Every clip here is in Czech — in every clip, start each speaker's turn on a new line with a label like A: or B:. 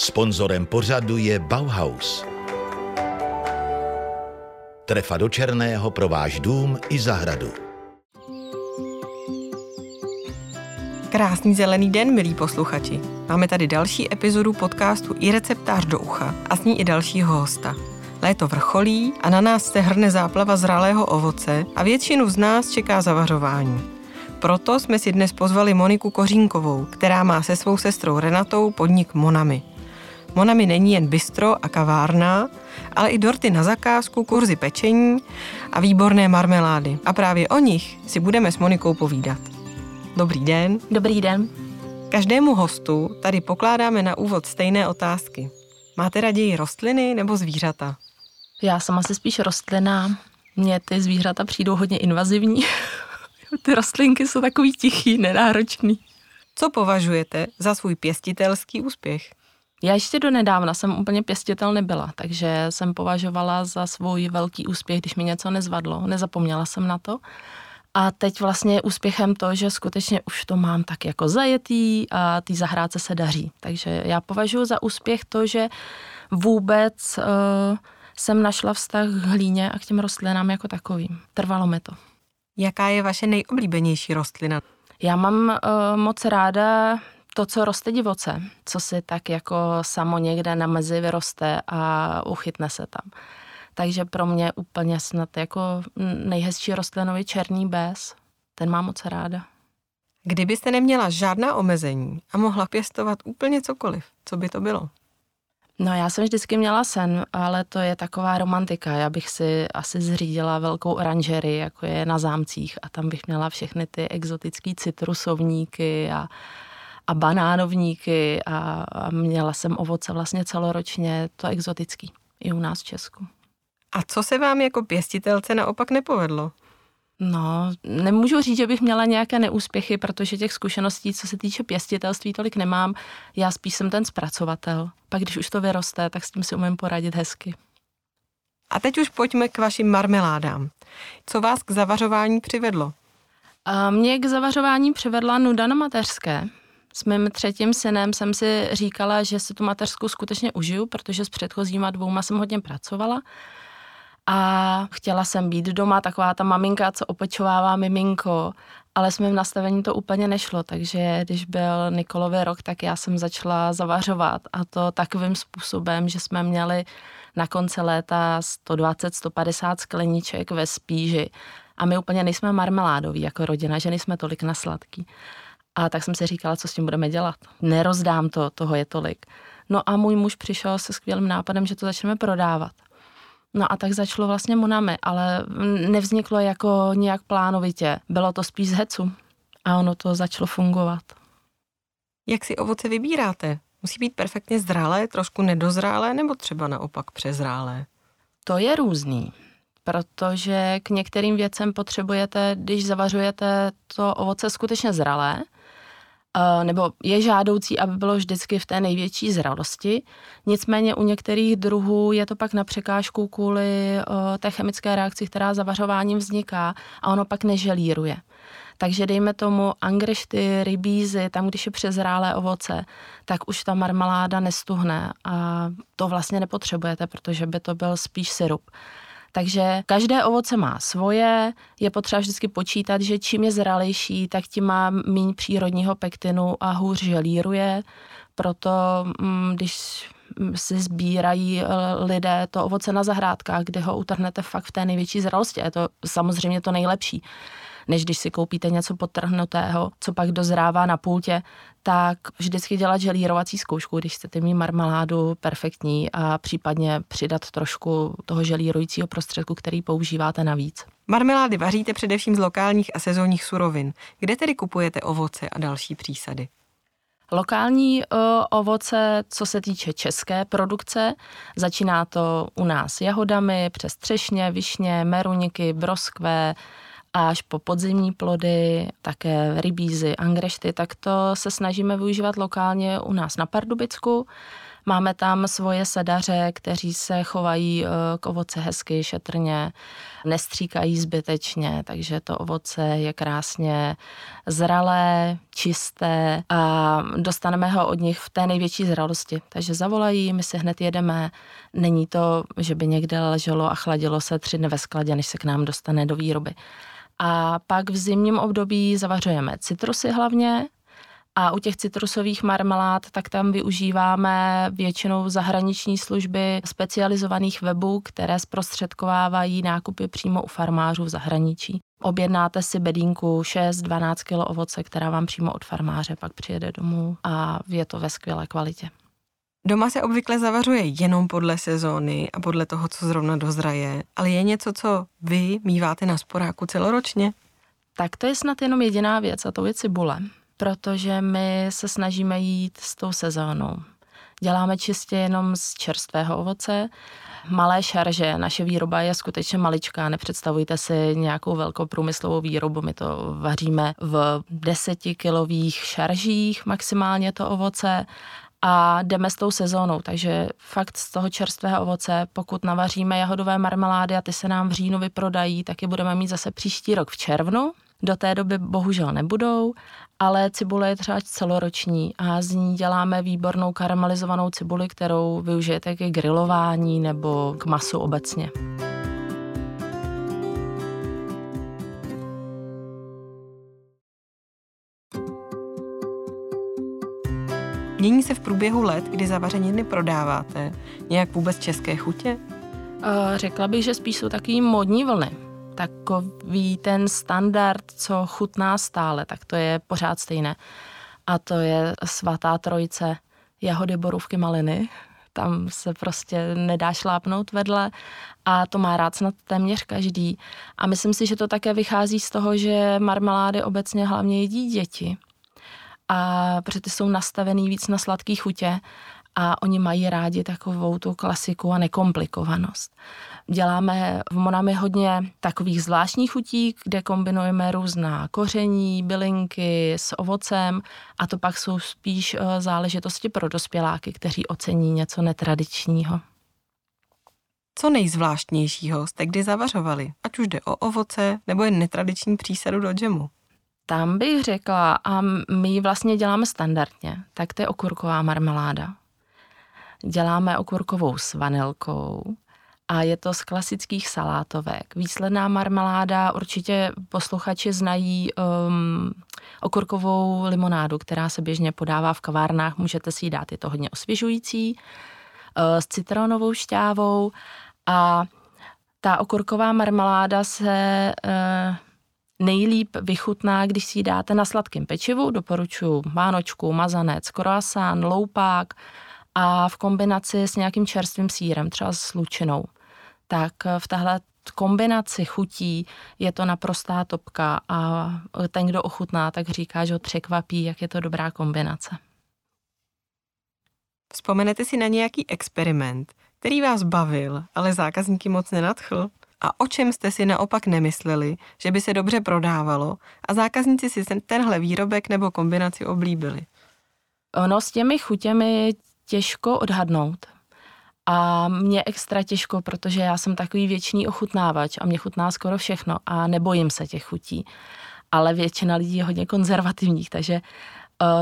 A: Sponzorem pořadu je Bauhaus. Trefa do černého pro váš dům i zahradu.
B: Krásný zelený den, milí posluchači. Máme tady další epizodu podcastu i receptář do ucha a s ní i dalšího hosta. Léto vrcholí a na nás se hrne záplava zralého ovoce a většinu z nás čeká zavařování. Proto jsme si dnes pozvali Moniku Kořínkovou, která má se svou sestrou Renatou podnik Monami. Monami není jen bistro a kavárna, ale i dorty na zakázku, kurzy pečení a výborné marmelády. A právě o nich si budeme s Monikou povídat. Dobrý den.
C: Dobrý den.
B: Každému hostu tady pokládáme na úvod stejné otázky. Máte raději rostliny nebo zvířata?
C: Já jsem asi spíš rostlina. Mně ty zvířata přijdou hodně invazivní. ty rostlinky jsou takový tichý, nenáročný.
B: Co považujete za svůj pěstitelský úspěch?
C: Já ještě do nedávna jsem úplně pěstitel nebyla, takže jsem považovala za svůj velký úspěch, když mi něco nezvadlo. Nezapomněla jsem na to. A teď vlastně je úspěchem to, že skutečně už to mám tak jako zajetý a ty zahrádce se daří. Takže já považuji za úspěch to, že vůbec uh, jsem našla vztah k hlíně a k těm rostlinám jako takovým. Trvalo mi to.
B: Jaká je vaše nejoblíbenější rostlina?
C: Já mám uh, moc ráda to, co roste divoce, co si tak jako samo někde na mezi vyroste a uchytne se tam. Takže pro mě úplně snad jako nejhezčí rostlinou je černý bez. Ten mám moc ráda.
B: Kdybyste neměla žádná omezení a mohla pěstovat úplně cokoliv, co by to bylo?
C: No já jsem vždycky měla sen, ale to je taková romantika. Já bych si asi zřídila velkou oranžery, jako je na zámcích a tam bych měla všechny ty exotické citrusovníky a, a banánovníky a, a měla jsem ovoce vlastně celoročně, to exotický, i u nás v Česku.
B: A co se vám jako pěstitelce naopak nepovedlo?
C: No, nemůžu říct, že bych měla nějaké neúspěchy, protože těch zkušeností, co se týče pěstitelství, tolik nemám. Já spíš jsem ten zpracovatel. Pak když už to vyroste, tak s tím si umím poradit hezky.
B: A teď už pojďme k vašim marmeládám. Co vás k zavařování přivedlo?
C: A mě k zavařování přivedla nuda na mateřské. S mým třetím synem jsem si říkala, že si tu mateřskou skutečně užiju, protože s předchozíma dvouma jsem hodně pracovala. A chtěla jsem být doma, taková ta maminka, co opečovává miminko, ale s mým nastavením to úplně nešlo, takže když byl Nikolový rok, tak já jsem začala zavařovat a to takovým způsobem, že jsme měli na konci léta 120-150 skleniček ve spíži. A my úplně nejsme marmeládoví jako rodina, že nejsme tolik na sladký. A tak jsem si říkala, co s tím budeme dělat. Nerozdám to, toho je tolik. No a můj muž přišel se skvělým nápadem, že to začneme prodávat. No a tak začalo vlastně Monami, ale nevzniklo jako nějak plánovitě. Bylo to spíš z hecu a ono to začalo fungovat.
B: Jak si ovoce vybíráte? Musí být perfektně zralé, trošku nedozrálé nebo třeba naopak přezrálé?
C: To je různý, protože k některým věcem potřebujete, když zavařujete to ovoce skutečně zralé, nebo je žádoucí, aby bylo vždycky v té největší zralosti. Nicméně u některých druhů je to pak na překážku kvůli té chemické reakci, která zavařováním vzniká a ono pak neželíruje. Takže dejme tomu angrešty, rybízy, tam, když je přezrálé ovoce, tak už ta marmeláda nestuhne a to vlastně nepotřebujete, protože by to byl spíš syrup. Takže každé ovoce má svoje, je potřeba vždycky počítat, že čím je zralejší, tak tím má méně přírodního pektinu a hůř želíruje. Proto mm, když si sbírají eh, lidé to ovoce na zahrádkách, kde ho utrhnete fakt v té největší zralosti. Je to samozřejmě to nejlepší než když si koupíte něco potrhnutého, co pak dozrává na pultě, tak vždycky dělat želírovací zkoušku, když chcete mít marmeládu perfektní a případně přidat trošku toho želírujícího prostředku, který používáte navíc.
B: Marmelády vaříte především z lokálních a sezónních surovin. Kde tedy kupujete ovoce a další přísady?
C: Lokální uh, ovoce, co se týče české produkce, začíná to u nás jahodami, přes třešně, višně, meruňky, broskve, až po podzimní plody, také rybízy, angrešty, tak to se snažíme využívat lokálně u nás na Pardubicku. Máme tam svoje sedaře, kteří se chovají eh, k ovoce hezky, šetrně, nestříkají zbytečně, takže to ovoce je krásně zralé, čisté a dostaneme ho od nich v té největší zralosti. Takže zavolají, my si hned jedeme. Není to, že by někde leželo a chladilo se tři dny ve skladě, než se k nám dostane do výroby. A pak v zimním období zavařujeme citrusy hlavně, a u těch citrusových marmelád, tak tam využíváme většinou zahraniční služby specializovaných webů, které zprostředkovávají nákupy přímo u farmářů v zahraničí. Objednáte si bedínku 6-12 kg ovoce, která vám přímo od farmáře pak přijede domů a je to ve skvělé kvalitě.
B: Doma se obvykle zavařuje jenom podle sezóny a podle toho, co zrovna dozraje, ale je něco, co vy míváte na sporáku celoročně?
C: Tak to je snad jenom jediná věc a to je cibule protože my se snažíme jít s tou sezónou. Děláme čistě jenom z čerstvého ovoce. Malé šarže, naše výroba je skutečně maličká, nepředstavujte si nějakou velkou průmyslovou výrobu, my to vaříme v desetikilových šaržích maximálně to ovoce a jdeme s tou sezónou, takže fakt z toho čerstvého ovoce, pokud navaříme jahodové marmelády a ty se nám v říjnu vyprodají, tak je budeme mít zase příští rok v červnu, do té doby bohužel nebudou, ale cibule je třeba celoroční a z ní děláme výbornou karamelizovanou cibuli, kterou využijete k grilování nebo k masu obecně.
B: Mění se v průběhu let, kdy zavařeniny prodáváte, nějak vůbec české chutě?
C: Uh, řekla bych, že spíš jsou takový modní vlny takový ten standard, co chutná stále, tak to je pořád stejné. A to je svatá trojice jahody, borůvky, maliny. Tam se prostě nedá šlápnout vedle a to má rád snad téměř každý. A myslím si, že to také vychází z toho, že marmelády obecně hlavně jedí děti. A protože ty jsou nastavený víc na sladký chutě a oni mají rádi takovou tu klasiku a nekomplikovanost. Děláme v Monami hodně takových zvláštních chutí, kde kombinujeme různá koření, bylinky s ovocem a to pak jsou spíš eh, záležitosti pro dospěláky, kteří ocení něco netradičního.
B: Co nejzvláštnějšího jste kdy zavařovali, ať už jde o ovoce nebo jen netradiční přísadu do džemu?
C: Tam bych řekla, a my ji vlastně děláme standardně, tak to je okurková marmeláda. Děláme okurkovou s vanilkou, a je to z klasických salátovek. Výsledná marmeláda, určitě posluchači znají um, okurkovou limonádu, která se běžně podává v kavárnách, můžete si ji dát, je to hodně osvěžující, uh, s citronovou šťávou a ta okurková marmeláda se uh, nejlíp vychutná, když si ji dáte na sladkém pečivu, doporučuji vánočku, mazanec, croissant, loupák a v kombinaci s nějakým čerstvým sírem, třeba s lučinou tak v tahle kombinaci chutí je to naprostá topka a ten, kdo ochutná, tak říká, že ho překvapí, jak je to dobrá kombinace.
B: Vzpomenete si na nějaký experiment, který vás bavil, ale zákazníky moc nenadchl? A o čem jste si naopak nemysleli, že by se dobře prodávalo a zákazníci si tenhle výrobek nebo kombinaci oblíbili?
C: Ono s těmi chutěmi těžko odhadnout. A mě extra těžko, protože já jsem takový věčný ochutnávač a mě chutná skoro všechno a nebojím se těch chutí. Ale většina lidí je hodně konzervativních, takže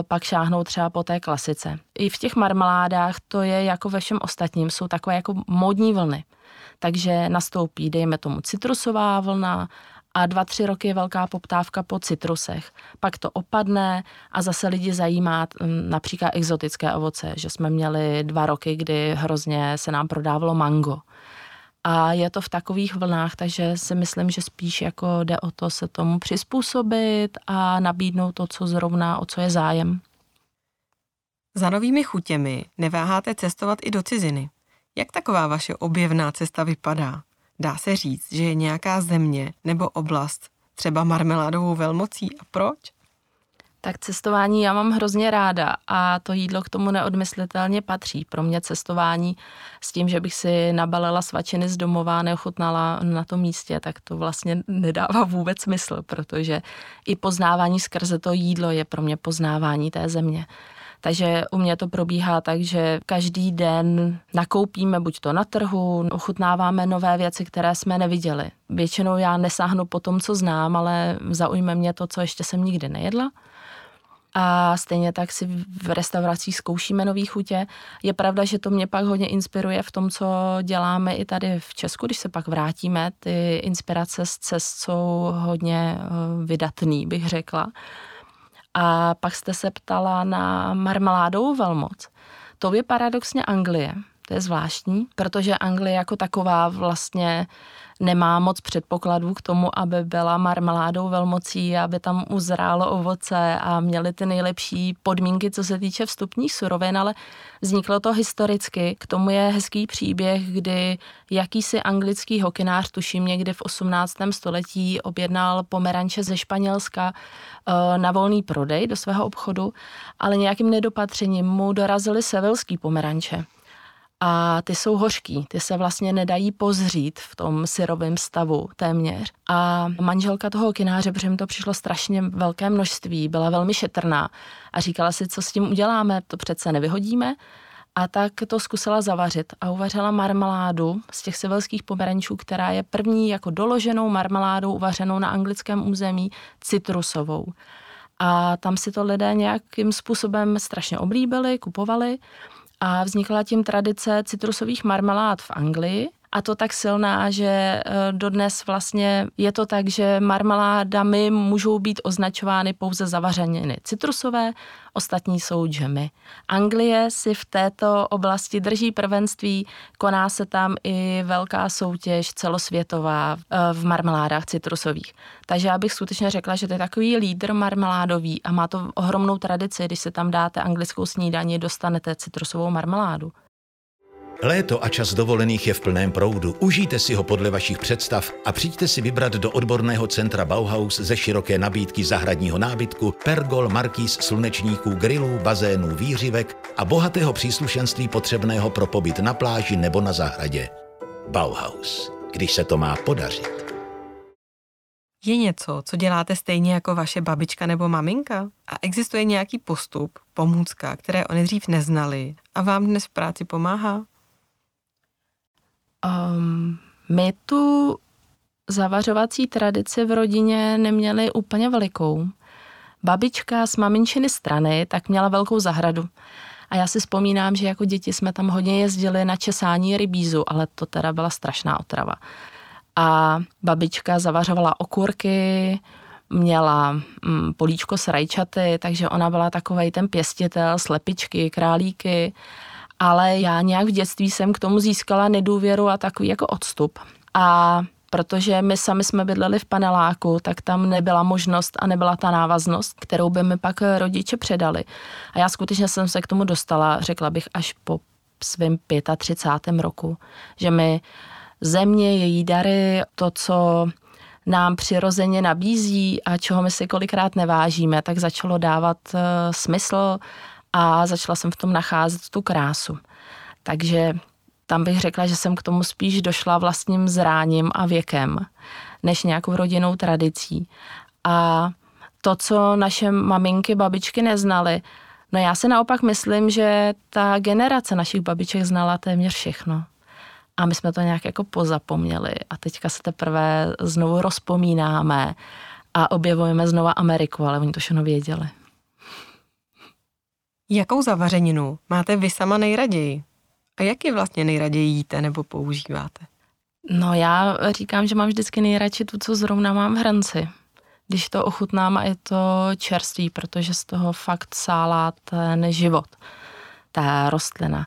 C: pak šáhnou třeba po té klasice. I v těch marmeládách to je jako ve všem ostatním, jsou takové jako modní vlny. Takže nastoupí, dejme tomu, citrusová vlna a dva, tři roky je velká poptávka po citrusech. Pak to opadne a zase lidi zajímá mm, například exotické ovoce, že jsme měli dva roky, kdy hrozně se nám prodávalo mango. A je to v takových vlnách, takže si myslím, že spíš jako jde o to se tomu přizpůsobit a nabídnout to, co zrovna, o co je zájem.
B: Za novými chutěmi neváháte cestovat i do ciziny. Jak taková vaše objevná cesta vypadá? Dá se říct, že je nějaká země nebo oblast třeba marmeládovou velmocí a proč?
C: Tak cestování já mám hrozně ráda a to jídlo k tomu neodmyslitelně patří. Pro mě cestování s tím, že bych si nabalila svačiny z domova neochutnala na tom místě, tak to vlastně nedává vůbec smysl, protože i poznávání skrze to jídlo je pro mě poznávání té země. Takže u mě to probíhá tak, že každý den nakoupíme buď to na trhu, ochutnáváme nové věci, které jsme neviděli. Většinou já nesáhnu po tom, co znám, ale zaujme mě to, co ještě jsem nikdy nejedla a stejně tak si v restauracích zkoušíme nový chutě. Je pravda, že to mě pak hodně inspiruje v tom, co děláme i tady v Česku, když se pak vrátíme. Ty inspirace z cest jsou hodně eh, vydatný, bych řekla. A pak jste se ptala na marmeládovou velmoc. To je paradoxně Anglie. To je zvláštní, protože Anglie jako taková vlastně nemá moc předpokladů k tomu, aby byla marmeládou velmocí, aby tam uzrálo ovoce a měli ty nejlepší podmínky, co se týče vstupních surovin, ale vzniklo to historicky. K tomu je hezký příběh, kdy jakýsi anglický hokinář, tuším někdy v 18. století, objednal pomeranče ze Španělska eh, na volný prodej do svého obchodu, ale nějakým nedopatřením mu dorazily sevilský pomeranče a ty jsou hořký, ty se vlastně nedají pozřít v tom syrovém stavu téměř. A manželka toho kináře, protože mi to přišlo strašně velké množství, byla velmi šetrná a říkala si, co s tím uděláme, to přece nevyhodíme. A tak to zkusila zavařit a uvařila marmeládu z těch sevelských pomerančů, která je první jako doloženou marmeládou uvařenou na anglickém území citrusovou. A tam si to lidé nějakým způsobem strašně oblíbili, kupovali a vznikla tím tradice citrusových marmelád v Anglii. A to tak silná, že eh, dodnes vlastně je to tak, že marmeládami můžou být označovány pouze zavařeniny citrusové, ostatní jsou džemy. Anglie si v této oblasti drží prvenství, koná se tam i velká soutěž celosvětová eh, v marmeládách citrusových. Takže já bych skutečně řekla, že to je takový lídr marmeládový a má to ohromnou tradici, když se tam dáte anglickou snídaní, dostanete citrusovou marmeládu.
A: Léto a čas dovolených je v plném proudu. Užijte si ho podle vašich představ a přijďte si vybrat do odborného centra Bauhaus ze široké nabídky zahradního nábytku, pergol, markýz, slunečníků, grilů, bazénů, výřivek a bohatého příslušenství potřebného pro pobyt na pláži nebo na zahradě. Bauhaus. Když se to má podařit.
B: Je něco, co děláte stejně jako vaše babička nebo maminka? A existuje nějaký postup, pomůcka, které oni dřív neznali a vám dnes v práci pomáhá?
C: Um, my tu zavařovací tradici v rodině neměli úplně velikou. Babička z maminčiny strany tak měla velkou zahradu. A já si vzpomínám, že jako děti jsme tam hodně jezdili na česání rybízu, ale to teda byla strašná otrava. A babička zavařovala okurky, měla mm, políčko s rajčaty, takže ona byla takovej ten pěstitel, slepičky, králíky ale já nějak v dětství jsem k tomu získala nedůvěru a takový jako odstup. A protože my sami jsme bydleli v paneláku, tak tam nebyla možnost a nebyla ta návaznost, kterou by mi pak rodiče předali. A já skutečně jsem se k tomu dostala, řekla bych, až po svém 35. roku, že mi země, její dary, to, co nám přirozeně nabízí a čeho my si kolikrát nevážíme, tak začalo dávat uh, smysl a začala jsem v tom nacházet tu krásu. Takže tam bych řekla, že jsem k tomu spíš došla vlastním zráním a věkem, než nějakou rodinnou tradicí. A to, co naše maminky, babičky neznaly, no já si naopak myslím, že ta generace našich babiček znala téměř všechno. A my jsme to nějak jako pozapomněli a teďka se teprve znovu rozpomínáme a objevujeme znova Ameriku, ale oni to všechno věděli.
B: Jakou zavařeninu máte vy sama nejraději? A jak ji vlastně nejraději jíte nebo používáte?
C: No já říkám, že mám vždycky nejradši tu, co zrovna mám v hrnci. Když to ochutnám a je to čerstvý, protože z toho fakt sálá ten život, ta rostlina.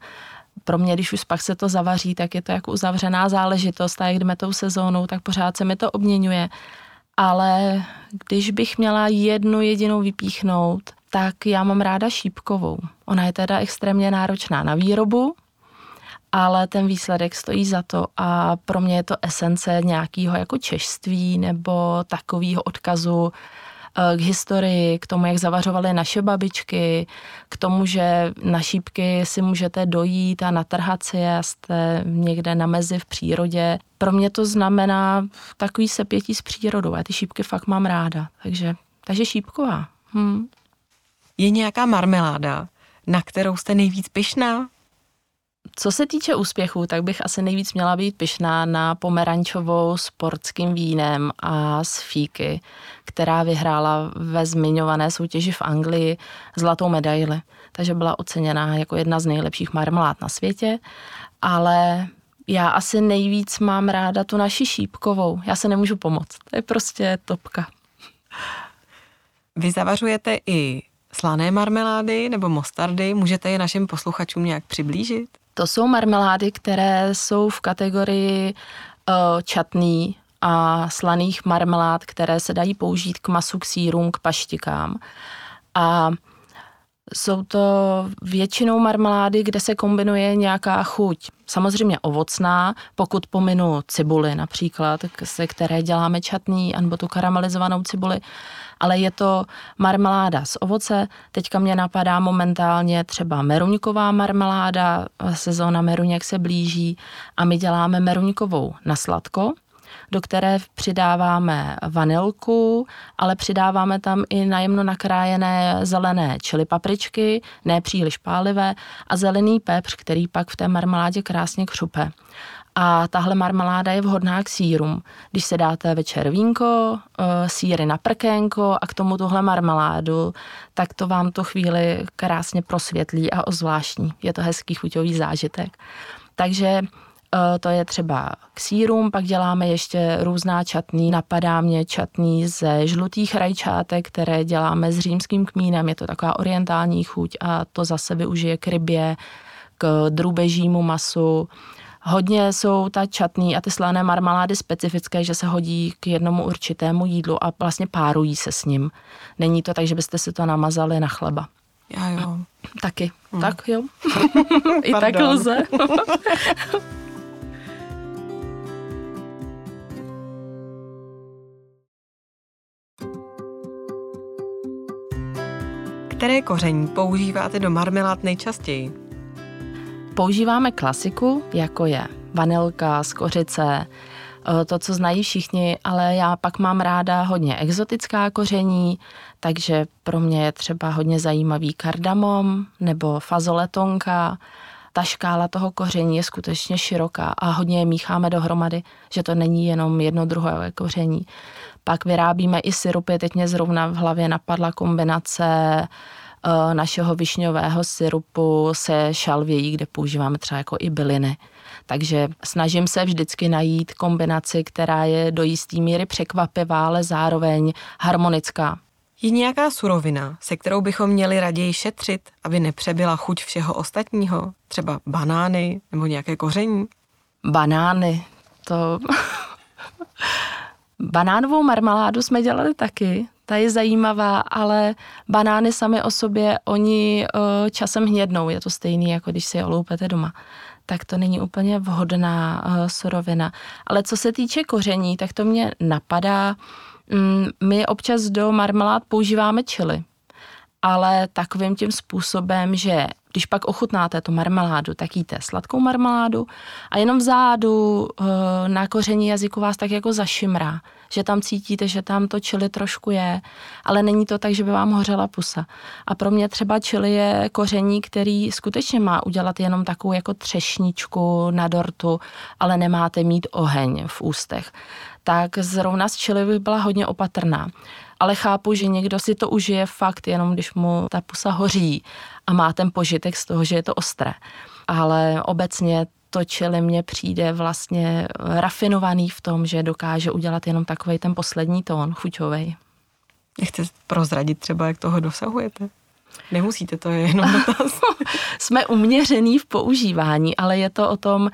C: Pro mě, když už pak se to zavaří, tak je to jako uzavřená záležitost a jak jdeme tou sezónou, tak pořád se mi to obměňuje. Ale když bych měla jednu jedinou vypíchnout, tak já mám ráda šípkovou. Ona je teda extrémně náročná na výrobu, ale ten výsledek stojí za to a pro mě je to esence nějakého jako češství nebo takového odkazu eh, k historii, k tomu, jak zavařovaly naše babičky, k tomu, že na šípky si můžete dojít a natrhat si je, jste někde na mezi v přírodě. Pro mě to znamená takový sepětí s přírodou. Já ty šípky fakt mám ráda, takže, takže šípková. Hmm.
B: Je nějaká marmeláda, na kterou jste nejvíc pyšná?
C: Co se týče úspěchů, tak bych asi nejvíc měla být pyšná na pomerančovou sportským vínem a z fíky, která vyhrála ve zmiňované soutěži v Anglii zlatou medaili. Takže byla oceněná jako jedna z nejlepších marmelád na světě, ale já asi nejvíc mám ráda tu naši šípkovou. Já se nemůžu pomoct. To je prostě topka.
B: Vy zavařujete i slané marmelády nebo mostardy. Můžete je našim posluchačům nějak přiblížit?
C: To jsou marmelády, které jsou v kategorii uh, čatný a slaných marmelád, které se dají použít k masu, k sírům, k paštikám. A jsou to většinou marmelády, kde se kombinuje nějaká chuť. Samozřejmě ovocná, pokud pominu cibuli například, se které děláme čatný, anebo tu karamelizovanou cibuli, ale je to marmeláda z ovoce. Teďka mě napadá momentálně třeba meruňková marmeláda, sezóna meruněk se blíží a my děláme meruňkovou na sladko, do které přidáváme vanilku, ale přidáváme tam i najemno nakrájené zelené čili papričky, ne příliš pálivé, a zelený pepř, který pak v té marmeládě krásně křupe. A tahle marmeláda je vhodná k sírům. Když se dáte večer vínko, eh, síry na prkénko a k tomu tuhle marmeládu, tak to vám to chvíli krásně prosvětlí a ozvláštní. Je to hezký chuťový zážitek. Takže to je třeba k sírům, pak děláme ještě různá čatný. Napadá mě čatný ze žlutých rajčátek, které děláme s římským kmínem. Je to taková orientální chuť a to zase využije k rybě, k drůbežímu masu, Hodně jsou ta čatný a ty slané marmelády specifické, že se hodí k jednomu určitému jídlu a vlastně párují se s ním. Není to tak, že byste si to namazali na chleba.
B: Já jo.
C: Taky. Hmm. Tak jo. I tak lze.
B: Které koření používáte do marmelád nejčastěji?
C: Používáme klasiku, jako je vanilka, skořice, eh, to, co znají všichni, ale já pak mám ráda hodně exotická koření, takže pro mě je třeba hodně zajímavý kardamom nebo fazoletonka. Ta škála toho koření je skutečně široká a hodně je mícháme dohromady, že to není jenom jedno druhé koření. Pak vyrábíme i syrupy, teď mě zrovna v hlavě napadla kombinace Eh, našeho višňového syrupu se šalvějí, kde používáme třeba jako i byliny. Takže snažím se vždycky najít kombinaci, která je do jisté míry překvapivá, ale zároveň harmonická.
B: Je nějaká surovina, se kterou bychom měli raději šetřit, aby nepřebyla chuť všeho ostatního? Třeba banány nebo nějaké koření?
C: Banány, to... Banánovou marmeládu jsme dělali taky, ta je zajímavá, ale banány sami o sobě, oni uh, časem hnědnou, je to stejný, jako když si je oloupete doma tak to není úplně vhodná uh, surovina. Ale co se týče koření, tak to mě napadá, my občas do marmelád používáme čili, ale takovým tím způsobem, že když pak ochutnáte tu marmeládu, tak jíte sladkou marmeládu a jenom vzadu uh, na koření jazyku vás tak jako zašimrá že tam cítíte, že tam to čili trošku je, ale není to tak, že by vám hořela pusa. A pro mě třeba čili je koření, který skutečně má udělat jenom takovou jako třešničku na dortu, ale nemáte mít oheň v ústech. Tak zrovna s čili bych byla hodně opatrná ale chápu, že někdo si to užije fakt jenom, když mu ta pusa hoří a má ten požitek z toho, že je to ostré. Ale obecně to čili mně přijde vlastně rafinovaný v tom, že dokáže udělat jenom takový ten poslední tón, chuťovej.
B: Nechce prozradit třeba, jak toho dosahujete? Nemusíte, to je jenom dotaz.
C: Jsme uměřený v používání, ale je to o tom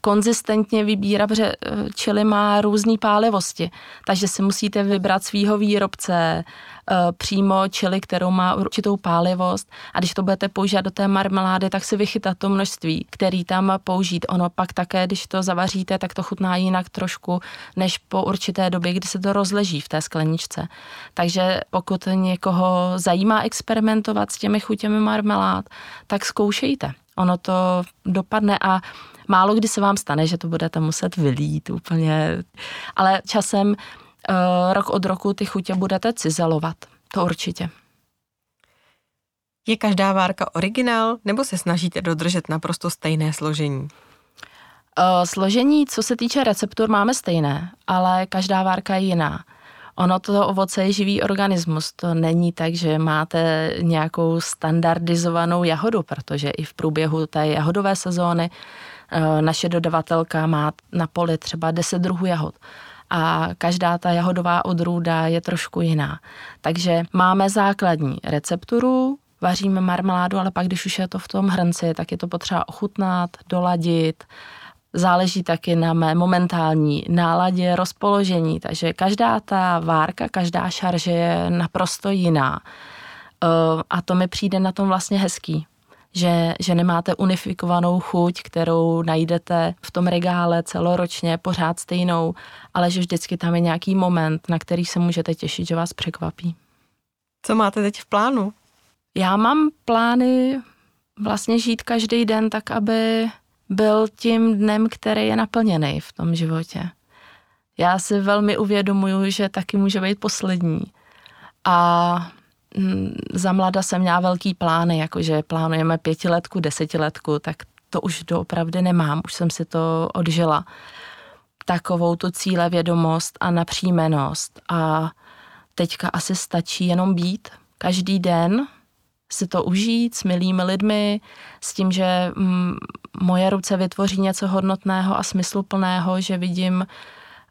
C: konzistentně vybírat, protože uh, čili má různé pálivosti, takže si musíte vybrat svýho výrobce, uh, přímo čili, kterou má určitou pálivost a když to budete používat do té marmelády, tak si vychytat to množství, který tam použít. Ono pak také, když to zavaříte, tak to chutná jinak trošku, než po určité době, kdy se to rozleží v té skleničce. Takže pokud někoho zajímá experimentovat s těmi chutěmi marmelád, tak zkoušejte. Ono to dopadne a málo kdy se vám stane, že to budete muset vylít úplně, ale časem uh, rok od roku ty chutě budete cizelovat. To určitě.
B: Je každá várka originál, nebo se snažíte dodržet naprosto stejné složení?
C: Uh, složení, co se týče receptur, máme stejné, ale každá várka je jiná. Ono to ovoce je živý organismus, to není tak, že máte nějakou standardizovanou jahodu, protože i v průběhu té jahodové sezóny uh, naše dodavatelka má na poli třeba 10 druhů jahod a každá ta jahodová odrůda je trošku jiná. Takže máme základní recepturu, vaříme marmeládu, ale pak, když už je to v tom hrnci, tak je to potřeba ochutnat, doladit. Záleží taky na mé momentální náladě, rozpoložení, takže každá ta várka, každá šarže je naprosto jiná. A to mi přijde na tom vlastně hezký, že, že nemáte unifikovanou chuť, kterou najdete v tom regále celoročně, pořád stejnou, ale že vždycky tam je nějaký moment, na který se můžete těšit, že vás překvapí.
B: Co máte teď v plánu?
C: Já mám plány vlastně žít každý den tak, aby byl tím dnem, který je naplněný v tom životě. Já si velmi uvědomuju, že taky může být poslední. A mm, za mlada jsem měla velký plány, jakože plánujeme pětiletku, desetiletku, tak to už doopravdy nemám, už jsem si to odžila. Takovou tu cílevědomost a napříjmenost a teďka asi stačí jenom být každý den si to užít s milými lidmi, s tím, že mm, moje ruce vytvoří něco hodnotného a smysluplného, že vidím,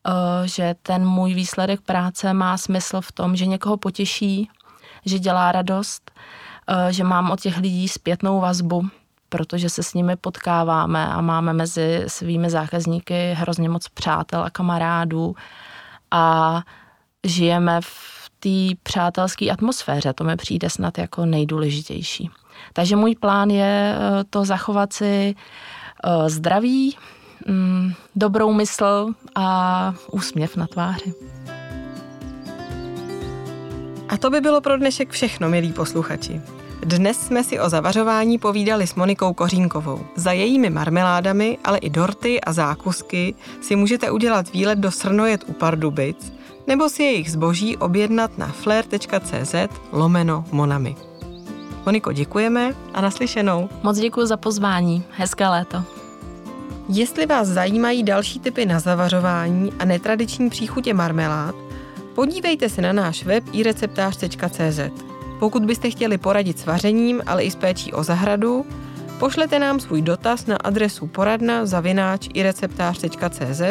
C: uh, že ten můj výsledek práce má smysl v tom, že někoho potěší, že dělá radost, uh, že mám od těch lidí zpětnou vazbu, protože se s nimi potkáváme a máme mezi svými zákazníky hrozně moc přátel a kamarádů a žijeme v té přátelské atmosféře. To mi přijde snad jako nejdůležitější. Takže můj plán je eh, to zachovat si eh, zdraví, mm, dobrou mysl a úsměv na tváři.
B: A to by bylo pro dnešek všechno, milí posluchači. Dnes jsme si o zavařování povídali s Monikou Kořínkovou. Za jejími marmeládami, ale i dorty a zákusky si můžete udělat výlet do Srnojet u Pardubic, nebo si jejich zboží objednat na flair.cz lomeno Monami. Moniko, děkujeme a naslyšenou.
C: Moc děkuji za pozvání. Hezké léto.
B: Jestli vás zajímají další typy na zavařování a netradiční příchutě marmelád, podívejte se na náš web ireceptář.cz. Pokud byste chtěli poradit s vařením, ale i s péčí o zahradu, pošlete nám svůj dotaz na adresu poradna zavináč ireceptář.cz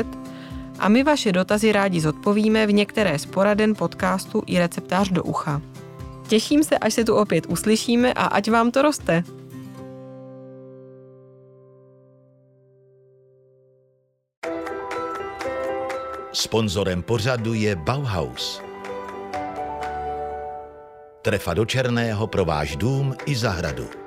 B: a my vaše dotazy rádi zodpovíme v některé z poraden podcastu i receptář do ucha. Těším se, až se tu opět uslyšíme a ať vám to roste.
A: Sponzorem pořadu je Bauhaus. Trefa do černého pro váš dům i zahradu.